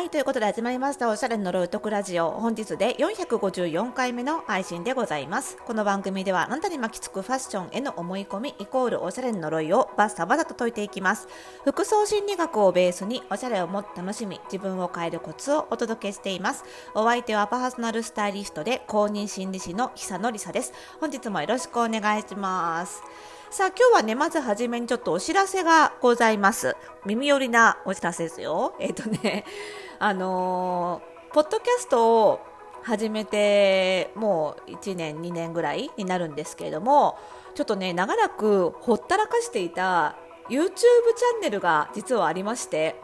はい、ということで始まりましたおしゃれの呪うとくラジオ。本日で454回目の配信でございます。この番組ではあなたに巻きつくファッションへの思い込みイコールおしゃれの呪いをバッサバサと解いていきます。服装心理学をベースにおしゃれをもっと楽しみ、自分を変えるコツをお届けしています。お相手はパーソナルスタイリストで公認心理師の久野里沙です。本日もよろしくお願いします。さあ今日はね、まずはじめにちょっとお知らせがございます。耳寄りなお知らせですよ。えっ、ー、とね、あのー、ポッドキャストを始めてもう1年、2年ぐらいになるんですけれども、ちょっとね、長らくほったらかしていた YouTube チャンネルが実はありまして、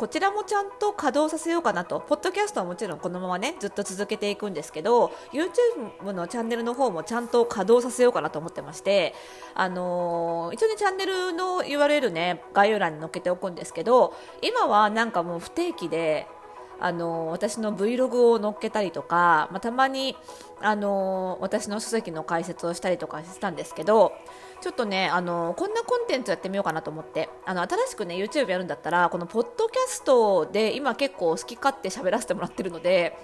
こちらもちゃんと稼働させようかなと、ポッドキャストはもちろんこのままね、ずっと続けていくんですけど、YouTube のチャンネルの方もちゃんと稼働させようかなと思ってまして、あのー、一応ね、チャンネルの URL ね、概要欄に載っけておくんですけど、今はなんかもう不定期で、あの私の Vlog を載っけたりとか、まあ、たまにあの私の書籍の解説をしたりとかしてたんですけどちょっとねあのこんなコンテンツやってみようかなと思って。あの新しくね YouTube やるんだったらこのポッドキャストで今結構好き勝手喋らせてもらってるので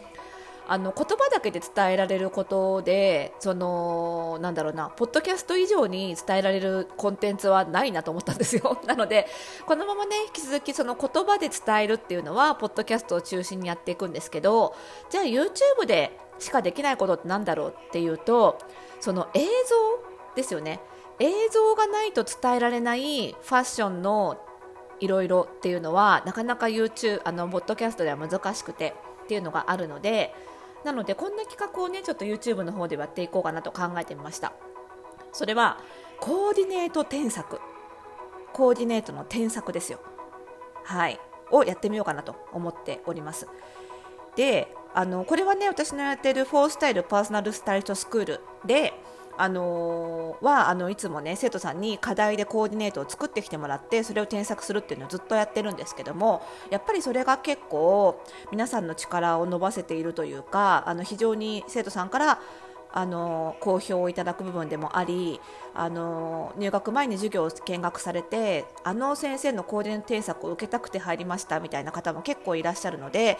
あの言葉だけで伝えられることでそのなんだろうなポッドキャスト以上に伝えられるコンテンツはないなと思ったんですよ。なのでこのままね引き続きその言葉で伝えるっていうのはポッドキャストを中心にやっていくんですけどじゃあ YouTube でしかできないことってなんだろうっていうとその映像ですよね。映像がないと伝えられないファッションのいろいろっていうのはなかなか YouTube あのポッドキャストでは難しくてっていうのがあるのでなのでこんな企画をねちょっと YouTube の方でやっていこうかなと考えてみました。それはコーディネート添削。コーディネートの添削ですよ。はい。をやってみようかなと思っております。であのこれはね私のやってるフォースタイルパーソナルスタイリストスクールであのー、はあのいつもね生徒さんに課題でコーディネートを作ってきてもらってそれを添削するっていうのをずっとやってるんですけどもやっぱりそれが結構皆さんの力を伸ばせているというかあの非常に生徒さんからあの好評をいただく部分でもありあの入学前に授業を見学されてあの先生のコーディネート添削を受けたくて入りましたみたいな方も結構いらっしゃるので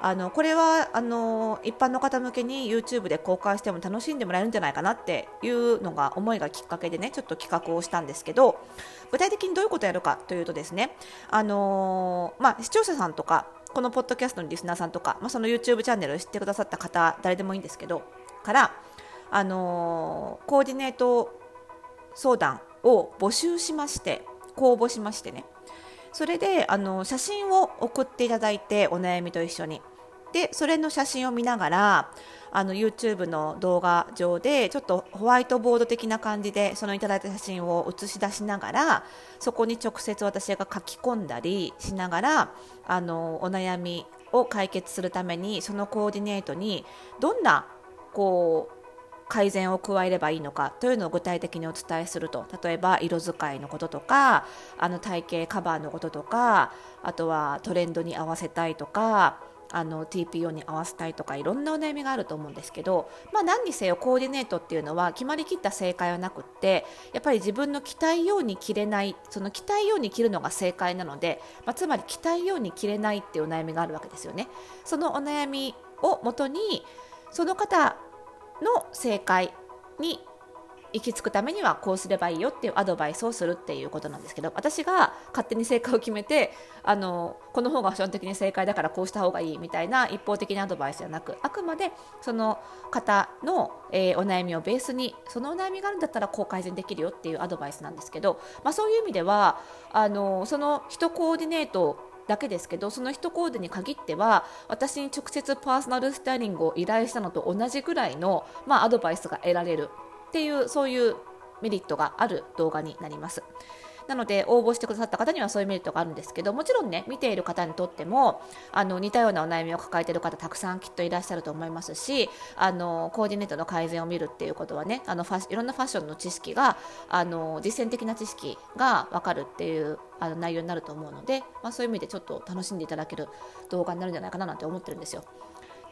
あのこれはあの一般の方向けに YouTube で公開しても楽しんでもらえるんじゃないかなっていうのが思いがきっかけでねちょっと企画をしたんですけど具体的にどういうことをやるかというとですねあの、まあ、視聴者さんとかこのポッドキャストのリスナーさんとか、まあ、その YouTube チャンネルを知ってくださった方誰でもいいんですけどからあのコーディネート相談を募集しまして公募しましてねそれであの写真を送っていただいてお悩みと一緒に。でそれの写真を見ながらあの YouTube の動画上でちょっとホワイトボード的な感じでそのいただいた写真を写し出しながらそこに直接私が書き込んだりしながらあのお悩みを解決するためにそのコーディネートにどんなこう改善を加えればいいのかというのを具体的にお伝えすると例えば色使いのこととかあの体型カバーのこととかあとはトレンドに合わせたいとかあの TPO に合わせたいとかいろんなお悩みがあると思うんですけど、まあ、何にせよコーディネートっていうのは決まりきった正解はなくってやっぱり自分の着たいように着れないその着たいように着るのが正解なので、まあ、つまり着たいように着れないっていうお悩みがあるわけですよね。そのお悩みをもとにその方の正解に行き着くためにはこうすればいいよっていうアドバイスをするっていうことなんですけど私が勝手に正解を決めて あのこの方が基本的に正解だからこうした方がいいみたいな一方的なアドバイスじゃなくあくまでその方の、えー、お悩みをベースにそのお悩みがあるんだったらこう改善できるよっていうアドバイスなんですけど、まあ、そういう意味ではあのその人コーディネートだけですけどその1コーデに限っては私に直接パーソナルスタイリングを依頼したのと同じぐらいの、まあ、アドバイスが得られるっていうそういうメリットがある動画になります。なので応募してくださった方にはそういうメリットがあるんですけどもちろんね見ている方にとってもあの似たようなお悩みを抱えている方たくさんきっといらっしゃると思いますしあのコーディネートの改善を見るっていうことはねあのファいろんなファッションの知識があの実践的な知識が分かるっていうあの内容になると思うので、まあ、そういう意味でちょっと楽しんでいただける動画になるんじゃないかななんて思ってるんですよ。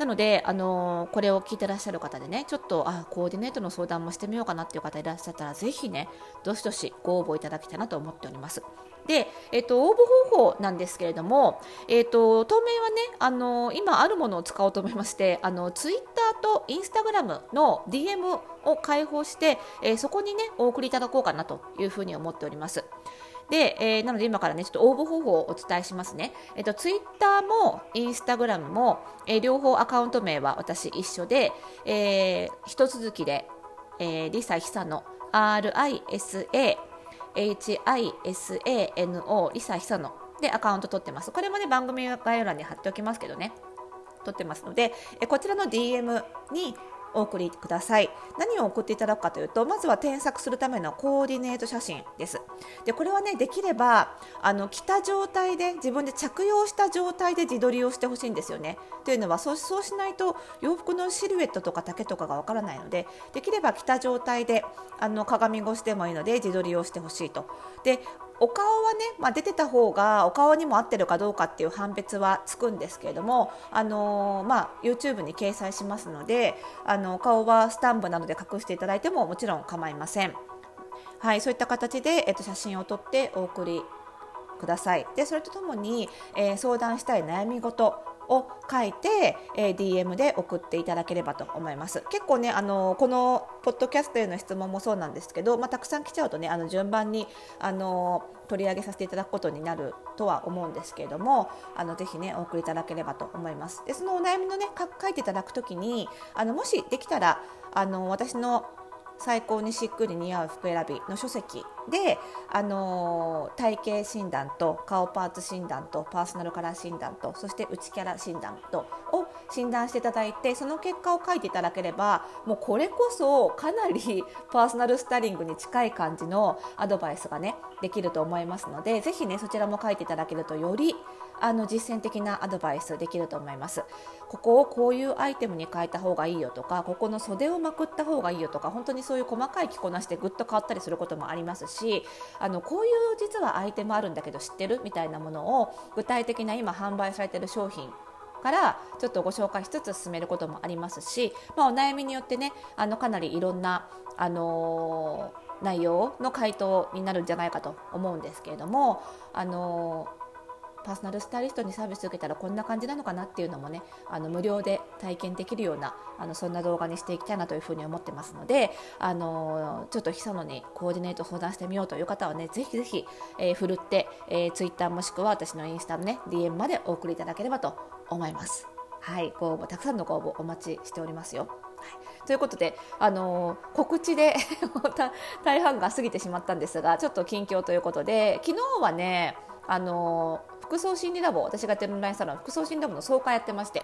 なので、あのこれを聞いてらっしゃる方でねちょっとあコーディネートの相談もしてみようかなっていう方いらっしゃったらぜひねどしどしご応募いただきたいなと思っております。で、えっと、応募方法なんですけれども、えっと、当面はね、あの今あるものを使おうと思いまして、あのツイッターとインスタグラムの DM を開放して、えー、そこにね、お送りいただこうかなというふうに思っております。で、えー、なので今からね、ちょっと応募方法をお伝えしますね。えっと、ツイッターもインスタグラムも、えー、両方アカウント名は私一緒で、えー、一続きで、えー、リサヒサの RISA HISANO リサヒサノでアカウント取ってます。これもね、番組概要欄に貼っておきますけどね、取ってますので、えこちらの DM にお送りください。何を送っていただくかというとまずは添削するためのコーディネート写真です。でこれはねできればあの着た状態で自分で着用した状態で自撮りをしてほしいんですよね。というのはそうそうしないと洋服のシルエットとか丈とかがわからないのでできれば着た状態であの鏡越しでもいいので自撮りをしてほしいと。でお顔はね、まあ、出てた方がお顔にも合ってるかどうかっていう判別はつくんですけれども、あのー、まあ、YouTube に掲載しますのであの顔はスタンプなどで隠していただいてももちろん構いません。はい、そういった形で、えっと、写真を撮ってお送りください。でそれとともに、えー、相談したい悩み事を書いて、えー、DM で送っていただければと思います。結構ねあのこのポッドキャストへの質問もそうなんですけど、まあ、たくさん来ちゃうとねあの順番にあの取り上げさせていただくことになるとは思うんですけれどもあのぜひねお送りいただければと思います。でそのお悩みのね書いていただくときにあのもしできたらあの私の最高にしっくり似合う服選びの書籍で、あのー、体型診断と顔パーツ診断とパーソナルカラー診断とそして内キャラ診断とを診断していただいてその結果を書いていただければもうこれこそかなり パーソナルスタイリングに近い感じのアドバイスがねできると思いますのでぜひねそちらも書いていただけるとよりあの実践的なアドバイスできると思います。ここをこういうアイテムに変えた方がいいよとかここの袖をまくった方がいいよとか本当にそういう細かい着こなしでぐっと変わったりすることもありますしあのこういう実はアイテムあるんだけど知ってるみたいなものを具体的な今販売されている商品からちょっとご紹介しつつ進めることもありますし、まあ、お悩みによってねあのかなりいろんな、あのー、内容の回答になるんじゃないかと思うんですけれども、あのーパーソナルスタイリストにサービス受けたらこんな感じなのかなっていうのもねあの無料で体験できるようなあのそんな動画にしていきたいなというふうに思ってますのであのちょっと久野にコーディネート相談してみようという方はねぜひぜひ、えー、ふるって、えー、ツイッターもしくは私のインスタのね DM までお送りいただければと思います。はい、ご応募たくさんのご応募お待ちしておりますよ。はい、ということで、あのー、告知で 大半が過ぎてしまったんですがちょっと近況ということで昨日はね、あの服装心理ラボ私がやってるオンラインサロン服装心理ラボの総会やってまして。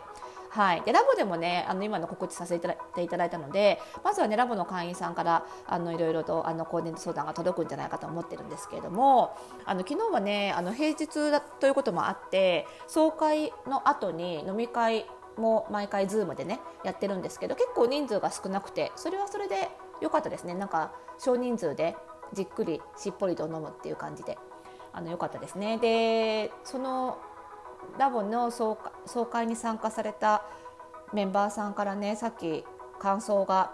はい、でラボでもねあの今の告知させていただいたのでまずはねラボの会員さんからあのいろいろとあのコーディネート相談が届くんじゃないかと思ってるんですけれどもあの昨日はねあの平日だということもあって総会の後に飲み会も毎回 Zoom でねやってるんですけど結構人数が少なくてそれはそれで良かったですね。なんか少人数でじっくりしっぽりと飲むっていう感じで。あの良かったですね。でそのラボの総会に参加されたメンバーさんからねさっき感想が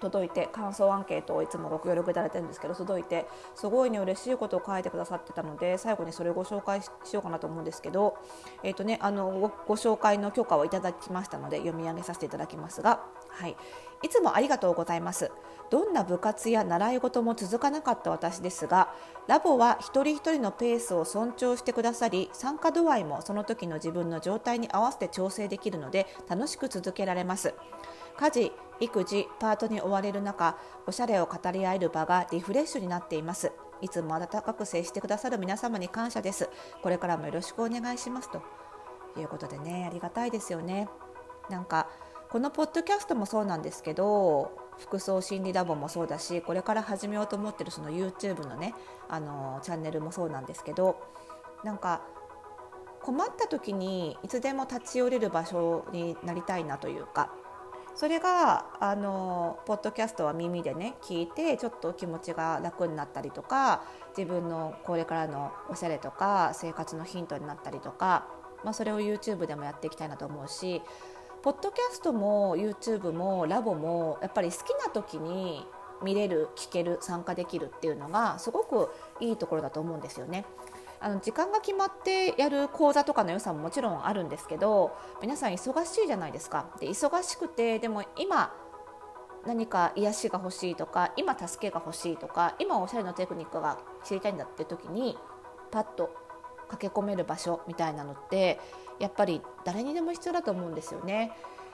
届いて感想アンケートをいつもご協力いただいてるんですけど届いてすごいね嬉しいことを書いてくださってたので最後にそれをご紹介しようかなと思うんですけど、えーとね、あのごご紹介の許可をいただきましたので読み上げさせていただきますが、はい、いつもありがとうございます。どんな部活や習い事も続かなかった私ですがラボは一人一人のペースを尊重してくださり参加度合いもその時の自分の状態に合わせて調整できるので楽しく続けられます。家事育児パートに追われる中おしゃれを語り合える場がリフレッシュになっています。いつも温かく接してくださる皆様に感謝です。これからもよろしくお願いしますと。いうことでねありがたいですよね。なんかこのポッドキャストもそうなんですけど服装心理ラボもそうだしこれから始めようと思ってるその YouTube のねあのチャンネルもそうなんですけどなんか困った時にいつでも立ち寄れる場所になりたいなというかそれがあのポッドキャストは耳でね聞いてちょっと気持ちが楽になったりとか自分のこれからのおしゃれとか生活のヒントになったりとか、まあ、それを YouTube でもやっていきたいなと思うしポッドキャストも YouTube もラボもやっぱり好きな時に見れる聞ける参加できるっていうのがすごくいいところだと思うんですよね。あの時間が決まってやる講座とかの良さももちろんあるんですけど皆さん忙しいじゃないですか。で忙しくてでも今何か癒しが欲しいとか今助けが欲しいとか今おしゃれのテクニックが知りたいんだっていう時にパッと駆け込める場所みたいなのってやっぱり誰にでも必要だと思うんですよね。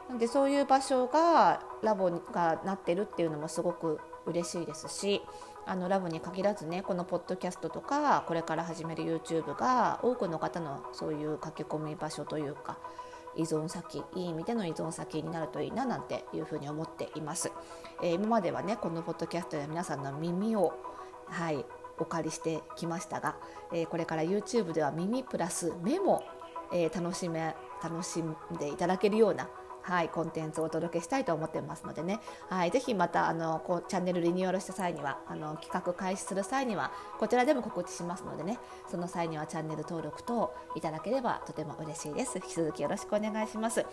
なんでそういう場所がラボがなってるっていうのもすごく嬉しいですしあのラボに限らずねこのポッドキャストとかこれから始める YouTube が多くの方のそういう駆け込み場所というか依存先いい意味での依存先になるといいななんていうふうに思っています、えー、今まではねこのポッドキャストで皆さんの耳をはいお借りしてきましたが、えー、これから YouTube では耳プラス目も、えー、楽しめ楽しんでいただけるようなはい、コンテンツをお届けしたいと思ってますのでね、はい、ぜひまたあのこうチャンネルリニューアルした際にはあの企画開始する際にはこちらでも告知しますのでね。その際にはチャンネル登録等いただければとても嬉しいです。引き続きよろしくお願いします。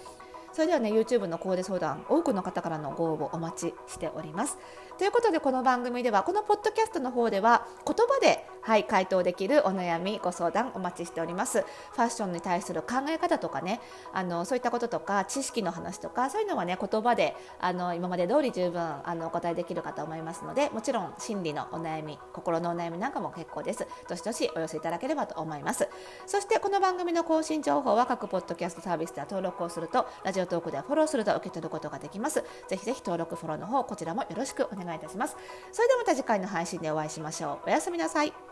それではね YouTube のコーデ相談多くの方からのご応募お待ちしております。ということでこの番組ではこのポッドキャストの方では言葉ではい回答できるお悩みご相談お待ちしております。ファッションに対する考え方とかねあのそういったこととか知識の話とかそういうのはね言葉であの今まで通り十分あのお答えできるかと思いますのでもちろん心理のお悩み心のお悩みなんかも結構です。どしどしお寄せいただければと思います。そしてこの番組の更新情報は各ポッドキャストサービスでは登録をするとラジオトークではフォローすると受け取ることができます。ぜひぜひ登録フォローの方こちらもよろしくお願いいたします。それではまた次回の配信でお会いしましょう。おやすみなさい。